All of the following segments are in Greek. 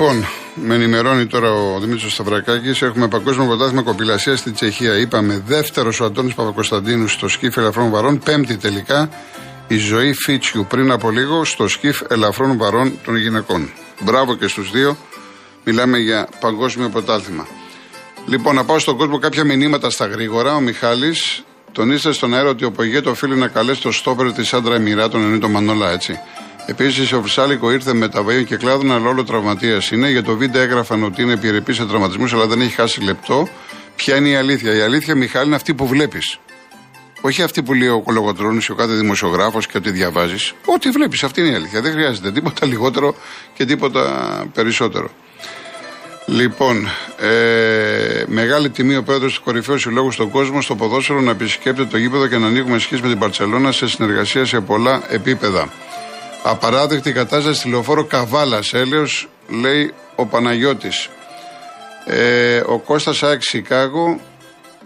Λοιπόν, με ενημερώνει τώρα ο Δημήτρης Σταυρακάκης. Έχουμε παγκόσμιο πρωτάθλημα κοπηλασία στην Τσεχία. Είπαμε δεύτερος ο Αντώνης Παπακοσταντίνου στο σκύφ ελαφρών βαρών. Πέμπτη τελικά η ζωή Φίτσιου πριν από λίγο στο σκύφ ελαφρών βαρών των γυναικών. Μπράβο και στους δύο. Μιλάμε για παγκόσμιο πρωτάθλημα. Λοιπόν, να πάω στον κόσμο κάποια μηνύματα στα γρήγορα. Ο Μιχάλης τονίστε στον αέρα ότι ο Πογέτο οφείλει να καλέσει το στόπερ της Άντρα Εμμυράτων, εννοεί το Μανόλα, έτσι. Επίσης, ο Βρυσάλικο ήρθε με τα βαΐων και κλάδων, αλλά όλο τραυματίας είναι. Για το βίντεο έγραφαν ότι είναι επιρρεπής σε τραυματισμούς, αλλά δεν έχει χάσει λεπτό. Ποια είναι η αλήθεια; Η αλήθεια, Μιχάλη, είναι αυτή που βλέπεις. Όχι αυτή που λέει ο κολογοτρόνη ή ο κάθε δημοσιογράφος και ότι διαβάζεις. Ό,τι βλέπεις, αυτή είναι η αλήθεια. Δεν χρειάζεται τίποτα λιγότερο και τίποτα περισσότερο. Λοιπόν, ε, μεγάλη τιμή ο πρόεδρος του κορυφαίου συλλόγου στον κόσμο στο ποδόσφαιρο να επισκέπτεται το γήπεδο και να ανοίγουμε σχέση με την Παρσελώνα σε συνεργασία σε πολλά επίπεδα. Απαράδεκτη κατάσταση στη λεωφόρο Καβάλας, έλεος, λέει ο Παναγιώτης. Ε, ο Κώστας ΑΕΚ Σικάγο,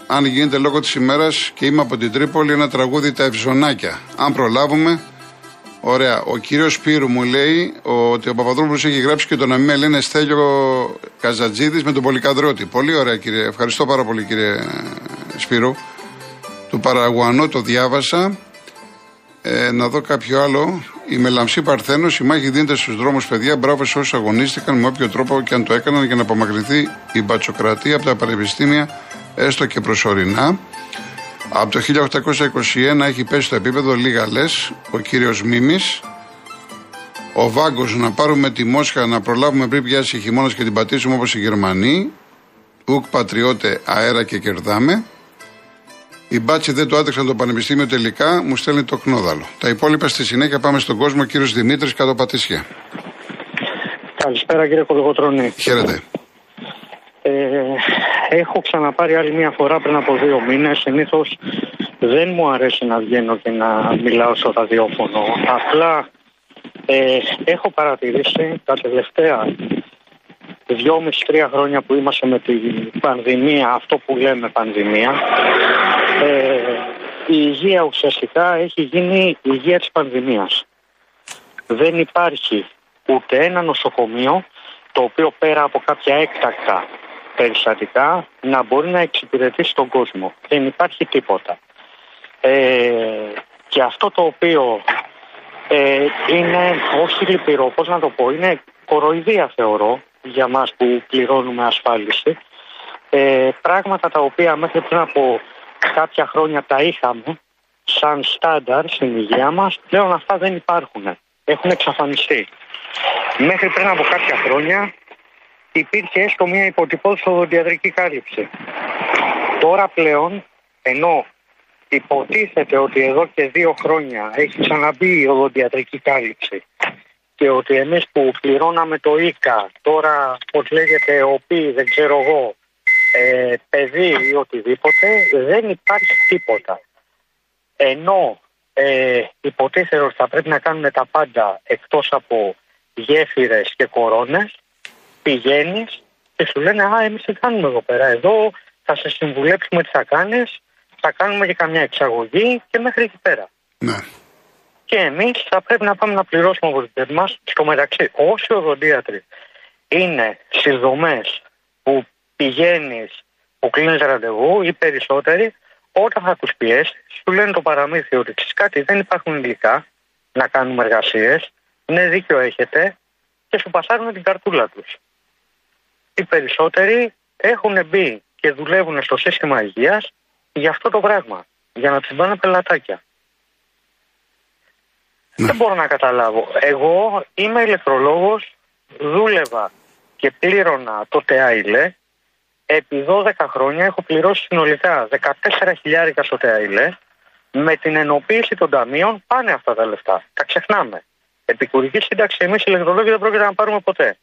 αν γίνεται λόγω της ημέρας και είμαι από την Τρίπολη, ένα τραγούδι τα Ευζωνάκια. Αν προλάβουμε, Ωραία. Ο κύριος Σπύρου μου λέει ότι ο Παπαδόπουλο έχει γράψει και το να μην λένε Στέλιο Καζατζίδης με τον Πολυκαδρότη. Πολύ ωραία κύριε. Ευχαριστώ πάρα πολύ κύριε Σπύρου. Του Παραγουανό το διάβασα. Ε, να δω κάποιο άλλο. Η Μελαμψή Παρθένος, η μάχη δίνεται στους δρόμους, παιδιά. Μπράβο σε όσους αγωνίστηκαν με όποιο τρόπο και αν το έκαναν για να απομακρυνθεί η μπατσοκρατία από τα πανεπιστήμια, έστω και προσωρινά. Από το 1821 έχει πέσει στο επίπεδο λίγα λες ο κύριος Μίμης. Ο Βάγκος να πάρουμε τη Μόσχα να προλάβουμε πριν πιάσει χειμώνας και την πατήσουμε όπως οι Γερμανοί. Ουκ πατριώτε αέρα και κερδάμε. Οι μπάτσι δεν το άντεξαν το πανεπιστήμιο τελικά, μου στέλνει το κνόδαλο. Τα υπόλοιπα στη συνέχεια πάμε στον κόσμο, κύριος Δημήτρης κάτω πατήσια. Καλησπέρα κύριε Κολυγοτρόνη. Χαίρετε. Ε, έχω ξαναπάρει άλλη μια φορά πριν από δύο μήνες. Συνήθως δεν μου αρέσει να βγαίνω και να μιλάω στο ραδιόφωνο. Απλά ε, έχω παρατηρήσει τα τελευταία δυόμιση-τρία χρόνια που είμαστε με την πανδημία, αυτό που λέμε πανδημία, ε, η υγεία ουσιαστικά έχει γίνει η υγεία της πανδημίας. Δεν υπάρχει ούτε ένα νοσοκομείο το οποίο πέρα από κάποια έκτακτα περιστατικά να μπορεί να εξυπηρετήσει τον κόσμο. Δεν υπάρχει τίποτα. Ε, και αυτό το οποίο ε, είναι όχι λυπηρό, πώς να το πω, είναι κοροϊδία θεωρώ για μας που πληρώνουμε ασφάλιση. Ε, πράγματα τα οποία μέχρι πριν από κάποια χρόνια τα είχαμε σαν στάνταρ στην υγεία μας, πλέον αυτά δεν υπάρχουν. Έχουν εξαφανιστεί. Μέχρι πριν από κάποια χρόνια υπήρχε έστω μια υποτυπώδης οδοντιατρική κάλυψη. Τώρα πλέον, ενώ υποτίθεται ότι εδώ και δύο χρόνια έχει ξαναμπεί η οδοντιατρική κάλυψη και ότι εμείς που πληρώναμε το ΙΚΑ, τώρα πώς λέγεται ΟΠΗ, δεν ξέρω εγώ, ε, παιδί ή οτιδήποτε, δεν υπάρχει τίποτα. Ενώ ε, υποτίθεται ότι θα πρέπει να κάνουμε τα πάντα εκτός από γέφυρες και κορώνες, πηγαίνεις και σου λένε Α, εμείς τι κάνουμε εδώ πέρα. Εδώ θα σε συμβουλέψουμε τι θα κάνεις, θα κάνουμε και καμιά εξαγωγή και μέχρι εκεί πέρα. Ναι. Και εμείς θα πρέπει να πάμε να πληρώσουμε από την μας. Στο μεταξύ, όσοι οδοντίατροι είναι στις δομές που πηγαίνεις, που κλείνεις ραντεβού ή περισσότεροι, όταν θα τους πιέσεις, σου λένε το παραμύθι ότι ξέρεις κάτι, δεν υπάρχουν υλικά να κάνουμε εργασίες. Ναι, δίκιο έχετε και σου πασάρουν την καρτούλα τους οι περισσότεροι έχουν μπει και δουλεύουν στο σύστημα υγείας για αυτό το πράγμα. Για να τους πάνε πελατάκια. Ναι. Δεν μπορώ να καταλάβω. Εγώ είμαι ηλεκτρολόγος, δούλευα και πλήρωνα το ΤΕΑΙΛΕ. Επί 12 χρόνια έχω πληρώσει συνολικά 14 χιλιάρικα στο ΤΕΑΙΛΕ. Με την ενοποίηση των ταμείων πάνε αυτά τα λεφτά. Τα ξεχνάμε. Επικουρική σύνταξη εμείς οι ηλεκτρολόγοι δεν πρόκειται να πάρουμε ποτέ.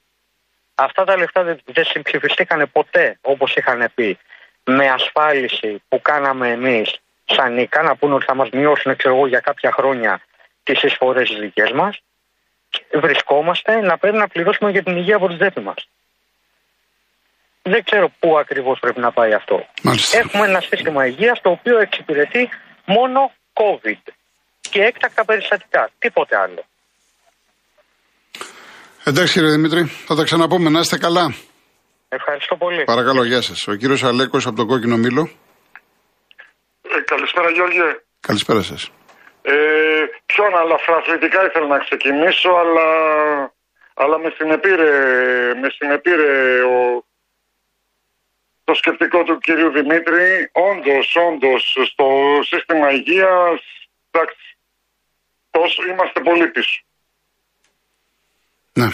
Αυτά τα λεφτά δεν, δεν συμψηφιστήκαν ποτέ, όπως είχαν πει, με ασφάλιση που κάναμε εμείς σαν νίκα, να πούνε ότι θα μας μειώσουν ξέρω εγώ, για κάποια χρόνια τι εισφορές τις δικές μας. Βρισκόμαστε να πρέπει να πληρώσουμε για την υγεία από τη τσέπη μας. Δεν ξέρω πού ακριβώς πρέπει να πάει αυτό. Έχουμε ένα σύστημα υγείας το οποίο εξυπηρετεί μόνο COVID και έκτακτα περιστατικά. Τίποτε άλλο. Εντάξει κύριε Δημήτρη, θα τα ξαναπούμε. Να είστε καλά. Ευχαριστώ πολύ. Παρακαλώ, γεια σας. Ο κύριος Αλέκος από τον Κόκκινο Μήλο. Ε, καλησπέρα Γιώργη. Καλησπέρα σας. Ε, πιο αναλαφραθλητικά ήθελα να ξεκινήσω, αλλά, αλλά με συνεπήρε, με συνεπήρε ο, το σκεπτικό του κυρίου Δημήτρη. Όντως, όντως, στο σύστημα υγείας, εντάξει, τόσο είμαστε πολύ πίσω. Ναι.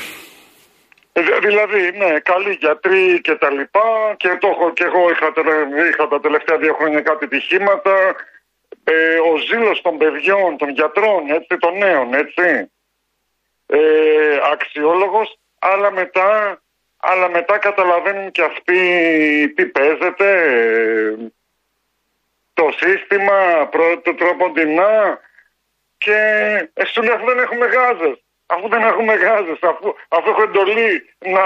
Ε, Δηλαδή, ναι, καλοί γιατροί και τα λοιπά και, το έχω, και εγώ είχα, τελε- είχα τα τελευταία δύο χρόνια κάτι ατυχήματα. Ε, ο ζήλος των παιδιών, των γιατρών, έτσι, των νέων, έτσι. Ε, αξιόλογος, αλλά μετά, αλλά μετά καταλαβαίνουν και αυτοί τι παίζεται, ε, το σύστημα, προ, το τροποντινά και ε, σου λέει αφού δεν έχουμε γάζες, αφού δεν έχουμε γάζες, αφού, αφού έχω εντολή να,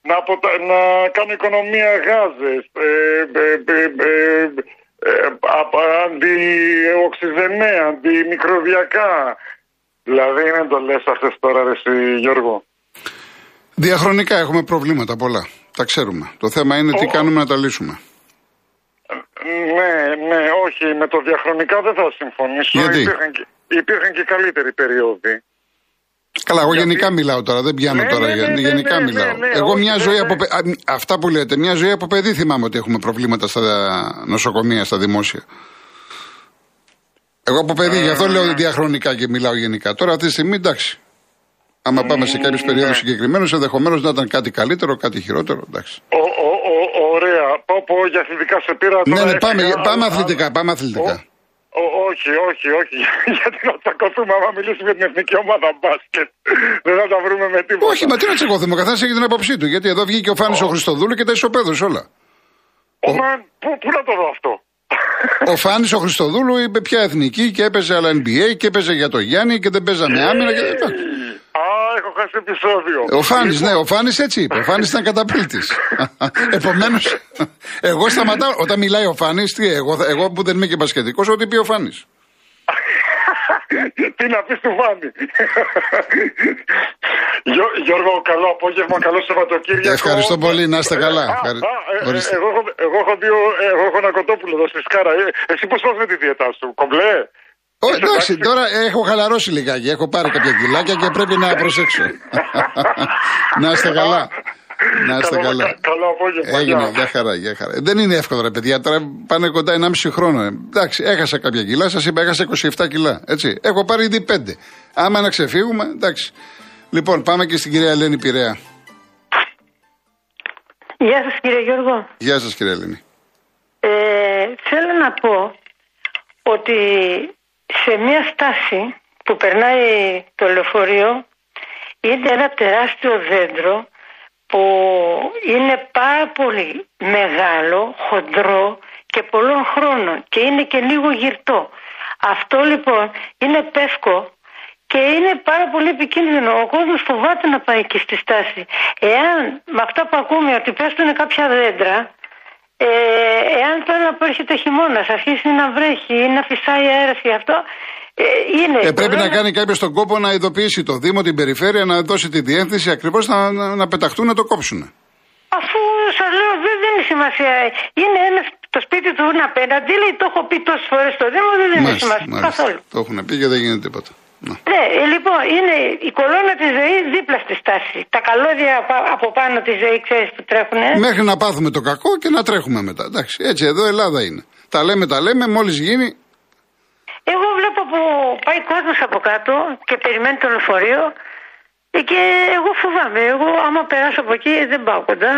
να, αποτα- να κάνω οικονομία γάζες, ε, ε, ε, ε, ε, απ- αντιοξυζενέ, αντιμικροβιακά. Δηλαδή είναι εντολές αυτές τώρα ρε εσύ, Γιώργο. Διαχρονικά έχουμε προβλήματα πολλά. Τα ξέρουμε. Το θέμα είναι τι Ω. κάνουμε να τα λύσουμε. Ναι, ναι, όχι, με το διαχρονικά δεν θα συμφωνήσω. Γιατί; Υπήρχαν, και, υπήρχαν και καλύτεροι περίοδοι. Καλά, εγώ Γιατί- γενικά μιλάω τώρα, δεν πιάνω Ναι, τώρα. ναι, ναι, ναι, γενικά ναι, μιλάω. ναι, ναι, εγώ όχι, μια ναι, ζωή ναι. από. παι- α, Αυτά που λέτε, μια ζωή από παιδί θυμάμαι ότι έχουμε προβλήματα στα νοσοκομεία, στα δημόσια. Εγώ από παιδί, γι' αυτό λέω διαχρονικά και μιλάω γενικά. Τώρα αυτή τη στιγμή εντάξει. Άμα πάμε σε κάποιου περιόδους συγκεκριμένους, ενδεχομένως να ήταν κάτι καλύτερο, κάτι χειρότερο. Εντάξει. Ο, ο, ο, ωραία. Πω, πω, για αθλητικά σε πήρα Ναι, τώρα ναι, πάμε, έφυγα, πάμε αλλά- αθλητικά. Πάμε αθλητικά. Ο, όχι, όχι, όχι. Γιατί να τσακωθούμε άμα μιλήσουμε για την εθνική ομάδα μπάσκετ. Δεν θα τα βρούμε με τίποτα. Όχι, μα τι να τσεκώθουμε, ο καθένας έχει την άποψή του. Γιατί εδώ βγήκε ο Φάνης ο Χριστοδούλου και τα ισοπαίδωσε όλα. Ο Μαν, πού, πού να το δω αυτό; Ο Φάνης ο Χριστοδούλου είπε πια εθνική και έπαιζε άλλα NBA και έπαιζε για το Γιάννη και δεν παίζαμε άμυνα. Και... Α, έχω χάσει επεισόδιο. Ο Φάνης, Λοιπόν, ναι, ο Φάνης έτσι είπε. Ο Φάνης ήταν καταπληκτή. Επομένως, εγώ σταματάω. Όταν μιλάει ο Φάνης, τι εγώ, θα- εγώ που δεν είμαι και μπασκετικό, ό,τι πει ο Φάνης. Τι να πεις του Φάνη. Γιώ- Γιώργο, καλό απόγευμα, καλό Σαββατοκύριακο. Ευχαριστώ πολύ, να είστε καλά. Α, Ευχαρι- α, ε, Ορίστε. εγώ, έχω, εγώ, έχω δύο, εγώ έχω ένα κοτόπουλο εδώ στη Σκάρα. Ε, εσύ πώς πας με τη διαιτά σου, κομπλέ; Ω, Είσαι εντάξει, εντάξει; τώρα έχω χαλαρώσει λιγάκι. Έχω πάρει κάποια κιλάκια και πρέπει να προσέξω. να είστε καλά. Να είστε Καλό- καλά. κα- καλό απόγευμα, Έγινε, γεια. για χαρά, για χαρά. Δεν είναι εύκολο, ρε παιδιά. Τώρα πάνε κοντά 1,5 χρόνο. ε. Εντάξει, έχασα κάποια κιλά, σας είπα, έχασα 27 κιλά. Έτσι. Έχω πάρει ήδη 5. Άμα να ξεφύγουμε, εντάξει. Λοιπόν, πάμε και στην κυρία Ελένη Πειραιά. Γεια σας κύριε Γιώργο. Γεια σας, κυρία Ελένη. Ε, θέλω να πω ότι σε μια στάση που περνάει το λεωφορείο είναι ένα τεράστιο δέντρο που είναι πάρα πολύ μεγάλο, χοντρό και πολλών χρόνων και είναι και λίγο γυρτό. Αυτό λοιπόν είναι πεύκο και είναι πάρα πολύ επικίνδυνο. Ο κόσμος φοβάται να πάει εκεί στη στάση. Εάν με αυτά που ακούμε ότι πέφτουν κάποια δέντρα, ε, εάν τώρα που έρχεται χειμώνας αρχίσει να βρέχει ή να φυσάει αέρας και αυτό, ε, είναι. Ε, πρέπει το να δέντρο- κάνει κάποιος τον κόπο να ειδοποιήσει το Δήμο, την περιφέρεια, να δώσει τη διεύθυνση ακριβώς να, να, να πεταχτούν να το κόψουν. Αφού σας λέω δεν δίνει σημασία. Είναι ένα το σπίτι του είναι απέναντι, λέει το έχω πει τόσες φορές στο Δήμο, δεν δίνει Μάλιστα, σημασία μάλιστα. καθόλου. Το έχουν πει και δεν γίνεται τίποτα. Να. Ναι, ε, λοιπόν, είναι η κολόνα της ζωής δίπλα στη στάση. Τα καλώδια απα- από πάνω της ζωής, ξέρεις που τρέχουν. Ε; Μέχρι να πάθουμε το κακό και να τρέχουμε μετά. Εντάξει, έτσι εδώ Ελλάδα είναι. Τα λέμε, τα λέμε, μόλις γίνει. Εγώ βλέπω που πάει κόσμος από κάτω και περιμένει το λεωφορείο ε, και εγώ φοβάμαι. Εγώ άμα περάσω από εκεί δεν πάω κοντά.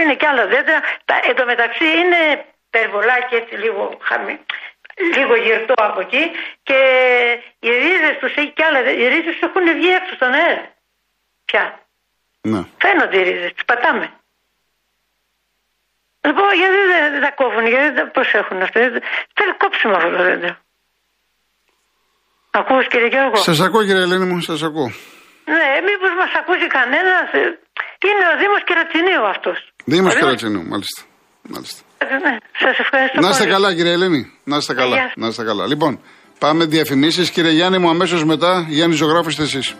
Είναι και άλλα δέντρα. Τα, εν τω μεταξύ είναι περβολάκι έτσι λίγο χαμη, λίγο γυρτό από εκεί και οι ρίζες τους έχει κι άλλα. δέ- Οι ρίζες έχουν βγει έξω στον αέρα. Πια. Ναι. Φαίνονται οι ρίζες, τις πατάμε. Λοιπόν, γιατί δεν, δεν τα κόβουν, γιατί δεν τα προσέχουν αυτό. Δεν- Θέλει κόψιμο αυτό το δέντρο. Ακούς κύριε Γιώργο; Σας ακούω, κύριε Ελένη μου, σας ακούω. Ναι, μήπως μας ακούσει κανένας. ε, Είναι ο Δήμος Κερατσινίου αυτός. Δήμος Ο Δήμος- Καρατσινού, μάλιστα. μάλιστα. Ε, Ναι, σας ευχαριστώ Να είστε πολύ. καλά, κύριε Ελένη. Να είστε καλά. Γεια σας. Να είστε καλά. Λοιπόν, πάμε διαφημίσεις. Κύριε Γιάννη μου, αμέσως μετά, Γιάννη, ζωγράφος εσείς.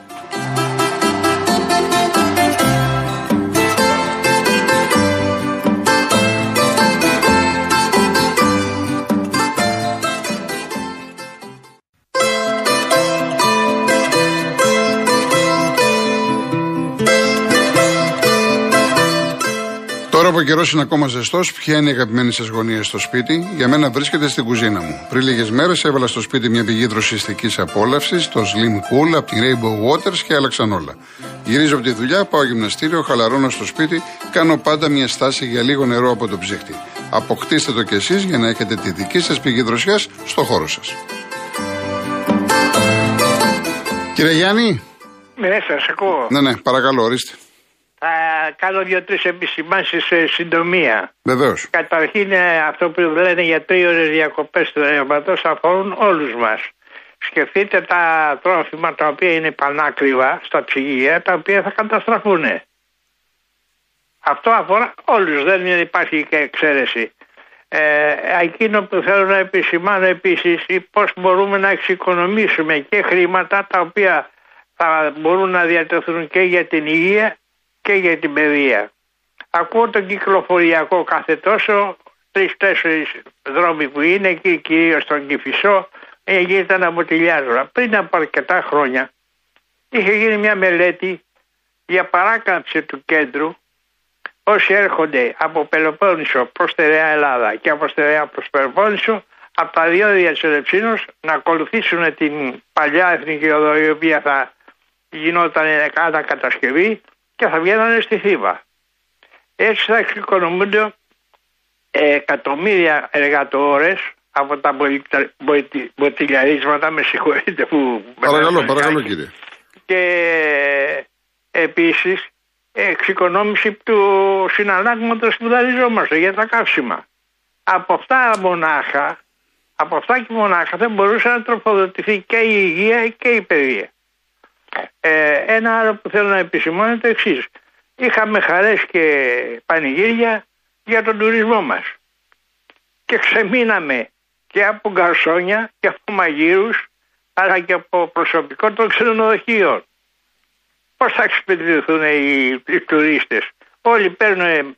Πιστεύω καιρός είναι ακόμα ζεστός. Ποια είναι η αγαπημένη σας γωνία στο σπίτι; Για μένα βρίσκεται στην κουζίνα μου. Πριν λίγες μέρες έβαλα στο σπίτι μια πηγή δροσιστικής απόλαυσης, το Slim Cool από την Rainbow Waters και άλλαξαν όλα. Γυρίζω από τη δουλειά, πάω γυμναστήριο, χαλαρώνω στο σπίτι, κάνω πάντα μια στάση για λίγο νερό από το ψύχτη. Αποκτήστε το κι εσείς για να έχετε τη δική σας πηγή δροσιάς στο χώρο σας. Κύριε Γιάννη. Ναι, σας ακούω. Ναι, ναι, παρακαλώ, ορίστε. Θα κάνω δύο-τρεις επισημάνσεις σε συντομία. Βεβαίως. Καταρχήν, ε, αυτό που λένε για ώρε διακοπές του ρεύματο αφορούν όλους μας. Σκεφτείτε τα τρόφιμα τα οποία είναι πανάκριβα στα ψυγεία, τα οποία θα καταστραφούν. Αυτό αφορά όλους, δεν υπάρχει και εξαίρεση. Ε, εκείνο που θέλω να επισημάνω επίσης πώς μπορούμε να εξοικονομήσουμε και χρήματα τα οποία θα μπορούν να διατεθούν και για την υγεία και για την παιδεία. Ακούω τον κυκλοφοριακό κάθε τόσο, τρει-τέσσερι δρόμοι που είναι και κυρίως στον Κυφισό γίνεται να μποτιλιάζουν. Πριν από αρκετά χρόνια είχε γίνει μια μελέτη για παράκαμψη του κέντρου όσοι έρχονται από Πελοπόννησο προς Τερεά Ελλάδα και από Στερεά προς Πελοπόννησο από τα διόδια της Ελευσίνος να ακολουθήσουν την παλιά εθνική οδό η οποία θα γινόταν κατά κατασκευή και θα βγαίνανε στη Θήβα. Έτσι θα εξοικονομούνται εκατομμύρια εργατόρες από τα μποτιλιαρίσματα, με συγχωρείτε που... Παρακαλώ, παρακαλώ κύριε. Και επίσης εξοικονόμηση του συναλλάγματος που δανειζόμαστε για τα καύσιμα. Από αυτά μονάχα, από αυτά και μονάχα δεν μπορούσε να τροφοδοτηθεί και η υγεία και η παιδεία. Ε, ένα άλλο που θέλω να επισημάνω είναι το εξής. Είχαμε χαρές και πανηγύρια για τον τουρισμό μας. Και ξεμείναμε και από γκαρσόνια και από μαγείρους αλλά και από προσωπικό των ξενοδοχείων. Πώς θα εξυπηρετηθούν οι, οι τουρίστες. Όλοι παίρνουν,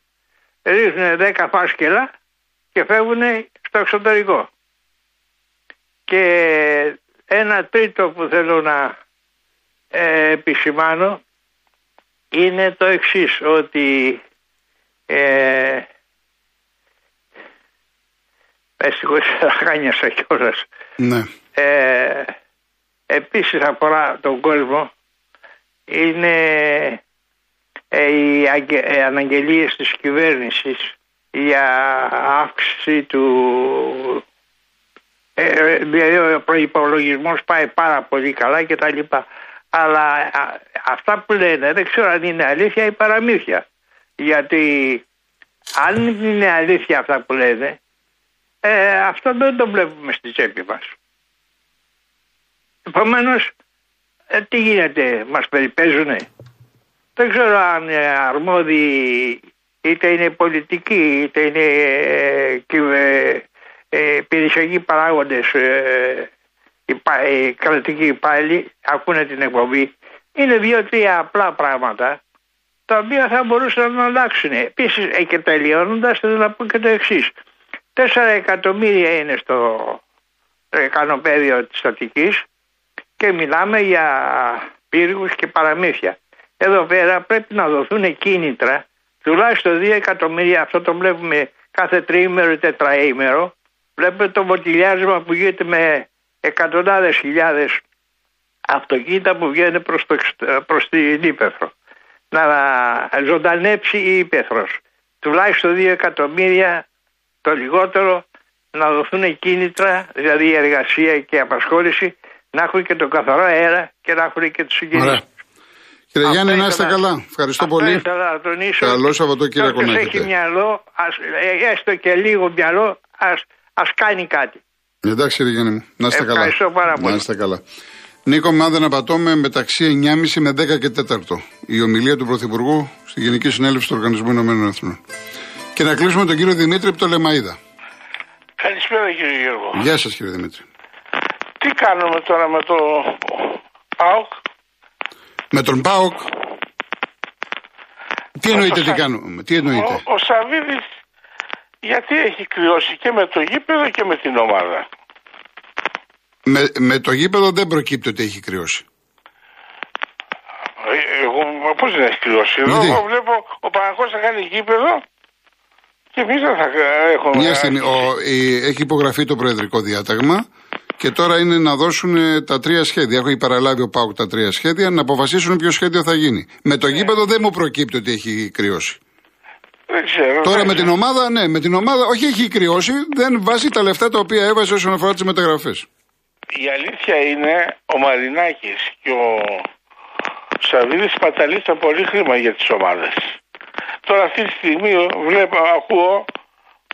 ρίχνουν 10 φάσκελα και φεύγουν στο εξωτερικό. Και ένα τρίτο που θέλω να ε, επισημάνω είναι το εξής ότι ε, χάνιασα κιόλας. Ναι. Ε, επίσης αφορά τον κόσμο είναι ε, οι ε, αναγγελίες της κυβέρνησης για αύξηση του ε, δηλαδή ο προϋπολογισμός πάει πάρα πολύ καλά και τα λοιπά. Αλλά αυτά που λένε δεν ξέρω αν είναι αλήθεια ή παραμύθια. Γιατί αν είναι αλήθεια αυτά που λένε, αυτό δεν το βλέπουμε στη τσέπη μας. Επομένως ε, τι γίνεται, μας περιπέζουνε; Δεν ξέρω αν ε, αρμόδιοι είτε είναι πολιτικοί είτε είναι ε, ε, ε παράγοντες ε, οι κρατικοί υπάλληλοι ακούνε την εκπομπή. Είναι δύο-τρία απλά πράγματα τα οποία θα μπορούσαν να αλλάξουν. Επίσης, ε, και τελειώνοντας, θέλω να πω και το εξής. Τέσσερα εκατομμύρια είναι στο κανοπέδιο της Αττικής και μιλάμε για πύργους και παραμύθια. Εδώ πέρα πρέπει να δοθούν κίνητρα, τουλάχιστον 2 εκατομμύρια, αυτό το βλέπουμε κάθε τριήμερο ή τετραήμερο, βλέπουμε το βοτιλιάσμα που γίνεται με εκατοντάδες χιλιάδες αυτοκίνητα που βγαίνουν προς, το, προς την Ήπεθρο. Να ζωντανέψει η Ήπεθρος. Τουλάχιστον 2 εκατομμύρια το λιγότερο να δοθούν κίνητρα, δηλαδή εργασία και απασχόληση να έχουν και τον καθαρό αέρα και να έχουν και τους συγγενείς. Κύριε Γιάννη, να είστε καλά. Ευχαριστώ πολύ. Καλό Σαββατοκύριακο να έχετε. έχει μυαλό, ας, ε, έστω και λίγο μυαλό, ας, ας κάνει κάτι. Εντάξει κύριε Γιάννη μου, να είστε καλά. Ευχαριστώ πάρα πολύ. Να είστε καλά. Νίκο, με αν δεν απατώμε, μεταξύ 9.30 με 10 και 4 η ομιλία του Πρωθυπουργού στη Γενική Συνέλευση του Οργανισμού Ηνωμένων Εθνών. Και να κλείσουμε τον κύριο Δημήτρη από το Λεμαίδα. Καλησπέρα κύριε Γιώργο. Γεια σας κύριε Δημήτρη. Τι κάνουμε τώρα με το ΠΑΟΚ; Με τον ΠΑΟΚ. Τι εννοείται τι κάνουμε, τι εννοείται. Ο, ο Σαββίδης γιατί έχει κρυώσει και με το γήπεδο και με την ομάδα. Με, με το γήπεδο δεν προκύπτει ότι έχει κρυώσει. Ε, εγώ πώς δεν έχει κρυώσει. Εδώ βλέπω ο Παναγός θα κάνει γήπεδο Και εμείς δεν θα έχουμε. Μια στιγμή. Ο, η- έχει υπογραφεί το Προεδρικό Διάταγμα και τώρα είναι να δώσουν ε, τα τρία σχέδια. Έχω παραλάβει ο Πάουκ τα τρία σχέδια να αποφασίσουν ποιο σχέδιο θα γίνει. Με το γήπεδο δεν μου προκύπτει ότι έχει κρυώσει. Δεν ξέρω. Τώρα δεν με ξέρω. την ομάδα, ναι, με την ομάδα, όχι έχει κρυώσει, δεν βάζει τα λεφτά τα οποία έβαζε όσον αφορά τις μεταγραφές. Η αλήθεια είναι ο Μαρινάκης και ο Σαββίδης παταλήσαν πολύ χρήμα για τις ομάδες. Τώρα αυτή τη στιγμή βλέπω, ακούω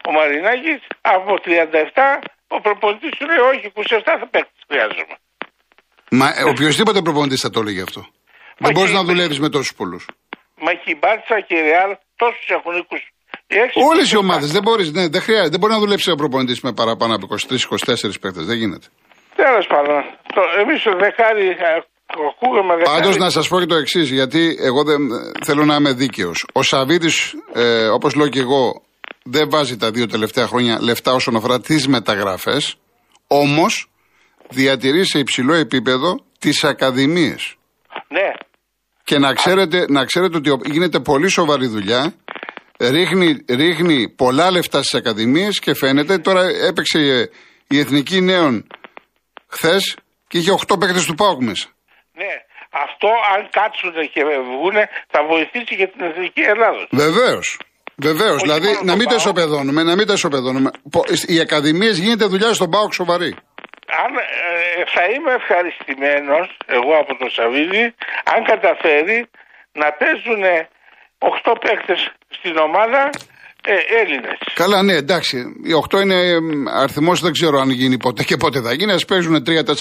ο Μαρινάκης από 37 ο προπονητής του λέει όχι 27 θα παίξει χρειάζομαι. Μα ε, οποιοδήποτε προπονητής θα το έλεγε αυτό. Δεν και μπορείς να η- δουλεύεις με τόσους πολλούς. Μα και η Μπάρτσα και η Ρεάλ τόσους έχουν 26. Όλες οι ομάδες δεν μπορείς, ναι, δεν χρειάζεται. Δεν μπορεί να δουλέψει ο προπονητής με παραπάνω από 23-24 παίχτε. Δεν γίνεται. Τέλος πάντων, το, εμείς το δεκάρι ε, ακούγαμε δεκάρι. Πάντως να σας πω και το εξής, γιατί εγώ δεν θέλω να είμαι δίκαιος. Ο Σαββίδης, ε, όπως λέω και εγώ, δεν βάζει τα δύο τελευταία χρόνια λεφτά όσον αφορά τις μεταγραφές. Όμως διατηρεί σε υψηλό επίπεδο τις ακαδημίες. Ναι, Και να ξέρετε, να ξέρετε ότι γίνεται πολύ σοβαρή δουλειά. Ρίχνει, ρίχνει πολλά λεφτά στις ακαδημίες και φαίνεται. Τώρα έπαιξε η, η Εθνική Νέων χθες και είχε 8 παίκτες του Πάουκ μέσα. ναι. Αυτό αν κάτσουν και βγούνε θα βοηθήσει και την εθνική Ελλάδα. Βεβαίως. Βεβαίως. Δηλαδή μόνο να το μην τα ΠΑΟΚ. ισοπεδώνουμε, να μην τα ισοπεδώνουμε. Πο- Οι ακαδημίες γίνεται δουλειά στον Πάοκ σοβαρή. Αν ε, θα είμαι ευχαριστημένος εγώ από τον Σαββίδη αν καταφέρει να παίζουν 8 παίκτες στην ομάδα ε, Έλληνες. Καλά, ναι, εντάξει. Οι 8 είναι αριθμός, δεν ξέρω αν γίνει ποτέ και πότε θα γίνει. Α παίζουν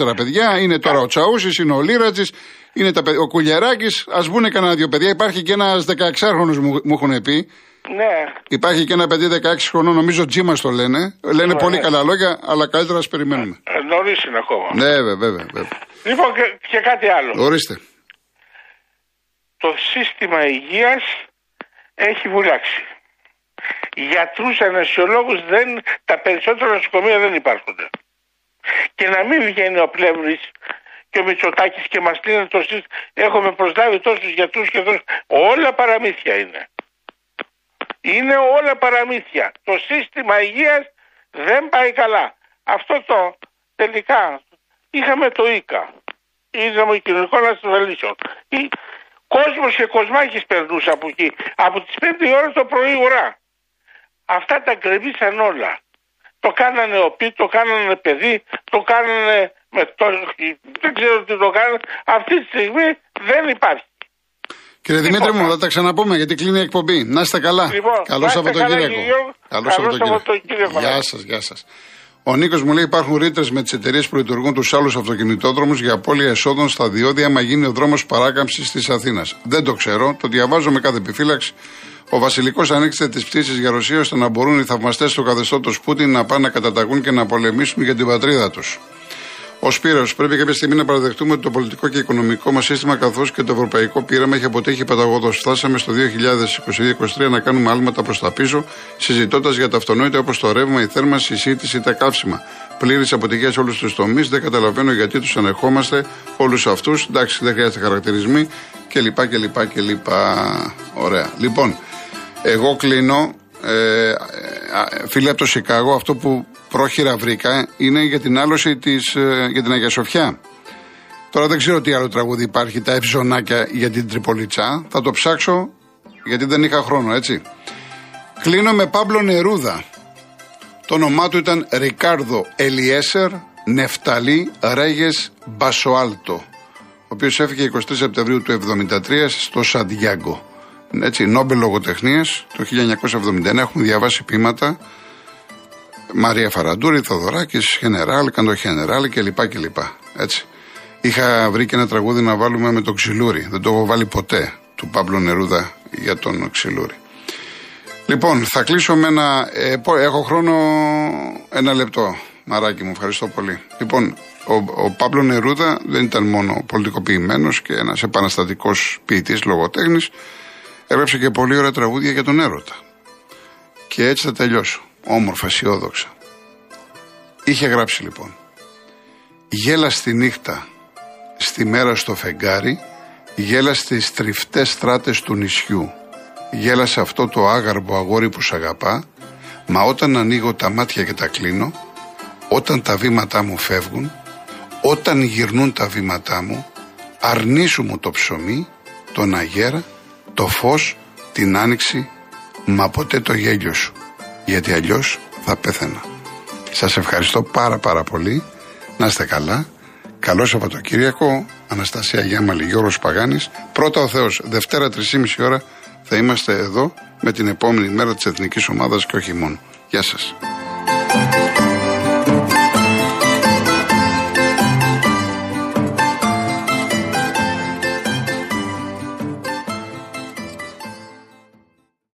3-4 παιδιά. Είναι τώρα ο Τσαούσης, είναι ο Λίρατζης, είναι τα, παιδ- ο Κουλιαράκης. Α βγουν κανένα δύο παιδιά. Υπάρχει και ένας 16χρονο μου, μου έχουν πει. Ναι, Υπάρχει και ένα παιδί 16 χρονών, νομίζω Τζίμα το λένε. Λένε πολύ καλά λόγια, αλλά καλύτερα ας περιμένουμε. ε, νωρίς είναι ακόμα. Ναι, βέβαια, βέβαια. βέβαια. Λοιπόν, και, και κάτι άλλο. Ορίστε. Το σύστημα υγείας έχει βουλάξει. Γιατρούς, ανασιολόγους, δεν, τα περισσότερα νοσοκομεία δεν υπάρχουν. Και να μην βγαίνει ο Πλεύρης και ο Μητσοτάκης και μας λένε το σύστημα. Έχουμε προσλάβει τόσους γιατρούς και τόσους. Όλα παραμύθια είναι. Είναι όλα παραμύθια. Το σύστημα υγείας δεν πάει καλά. Αυτό το τελικά είχαμε το ΙΚΑ. Είδαμε κοινωνικών ασφαλίσεων. Ή- Κόσμος και κοσμάκης περνούσε από εκεί. Από τις 5 η ώρα το πρωί ουρά. Αυτά τα γκρεμίσαν όλα. Το κάνανε οπί, το κάνανε παιδί, το κάνανε με το... Δεν ξέρω τι το κάνανε. Αυτή τη στιγμή δεν υπάρχει. Κύριε Δημήτρη μου, θα τα ξαναπούμε γιατί κλείνει η εκπομπή. Να είστε καλά. Λοιπόν, Καλό να είστε καλά, Σαββατοκύριακο. κύριε Γιώργο. Καλό Καλό Σαββατοκύριακο. Σαββατοκύριακο. Γεια σας, γεια σας. Ο Νίκος μου λέει: Υπάρχουν ρήτρες με τις εταιρείες που λειτουργούν τους άλλους αυτοκινητόδρομους για απώλεια εσόδων στα διόδια, άμα γίνει ο δρόμος παράκαμψης της Αθήνας. Δεν το ξέρω, το διαβάζω με κάθε επιφύλαξη. Ο Βασιλικός ανοίξτε τις πτήσεις για Ρωσία ώστε να μπορούν οι θαυμαστές του καθεστώτος Πούτιν να πάνε να καταταγούν και να πολεμήσουν για την πατρίδα τους. Ο Σπύρος, πρέπει κάποια στιγμή να παραδεχτούμε ότι το πολιτικό και οικονομικό μας σύστημα καθώς και το ευρωπαϊκό πείραμα έχει αποτύχει παταγωδός. Φτάσαμε στο 2022-2023 να κάνουμε άλματα προς τα πίσω, συζητώντας για τα αυτονόητα όπως το ρεύμα, η θέρμανση, η σύντηση ή τα καύσιμα. Πλήρης αποτυχίας σε όλους τους τομείς, δεν καταλαβαίνω γιατί τους ανεχόμαστε όλους αυτούς. Εντάξει, δεν χρειάζεται χαρακτηρισμοί κλπ. κλπ, κλπ. Ωραία. Λοιπόν, εγώ κλείνω. Ε, ε, φίλε από το Σικάγο, αυτό που πρόχειρα βρήκα είναι για την άλωση της, ε, για την Αγία Σοφιά. Τώρα δεν ξέρω τι άλλο τραγούδι υπάρχει, τα ευζωνάκια για την Τριπολιτσά. Θα το ψάξω γιατί δεν είχα χρόνο, έτσι. Κλείνω με Παύλο Νερούδα. Το όνομά του ήταν Ρικάρδο Ελιέσερ Νεφταλή Ρέγες Μπασοάλτο, ο οποίος έφυγε 23 Σεπτεμβρίου του 1973 στο Σαντιάγκο. Έτσι, Νόμπελ Λογοτεχνία το 1971. Έχουμε διαβάσει ποίηματα. Μαρία Φαραντούρη, Θοδωράκης, Χενεράλ, Καντο Χενεράλ κλπ. κλπ. Έτσι. Είχα βρει και ένα τραγούδι να βάλουμε με το ξυλούρι. Δεν το έχω βάλει ποτέ του Παύλου Νερούδα για τον ξυλούρι. Λοιπόν, θα κλείσω με ένα. ε, πω- έχω χρόνο ένα λεπτό. Μαράκι μου, ευχαριστώ πολύ. Λοιπόν, ο, ο Παύλο Νερούδα δεν ήταν μόνο πολιτικοποιημένος και ένας επαναστατικός ποιητής λογοτέχνης. Έγραψε και πολύ ωραία τραγούδια για τον έρωτα. Και έτσι θα τελειώσω. Όμορφα, αισιόδοξα. Είχε γράψει λοιπόν. Γέλα στη νύχτα, στη μέρα στο φεγγάρι, γέλα στις τριφτές στράτες του νησιού. Γέλα σε αυτό το άγαρμπο αγόρι που σ' αγαπά, Μα όταν ανοίγω τα μάτια και τα κλείνω, όταν τα βήματά μου φεύγουν, όταν γυρνούν τα βήματά μου, αρνήσου μου το ψωμί, τον αγέρα, το φως, την άνοιξη, μα ποτέ το γέλιο σου, γιατί αλλιώς θα πέθαινα. Σας ευχαριστώ πάρα πάρα πολύ, να είστε καλά, καλό Σαββατοκύριακο, Αναστασία Γιάμαλη, Γιώργος Παγάνης, πρώτα ο Θεός, Δευτέρα 3,5 ώρα θα είμαστε εδώ με την επόμενη μέρα της Εθνικής Ομάδας και όχι μόνο. Γεια σας.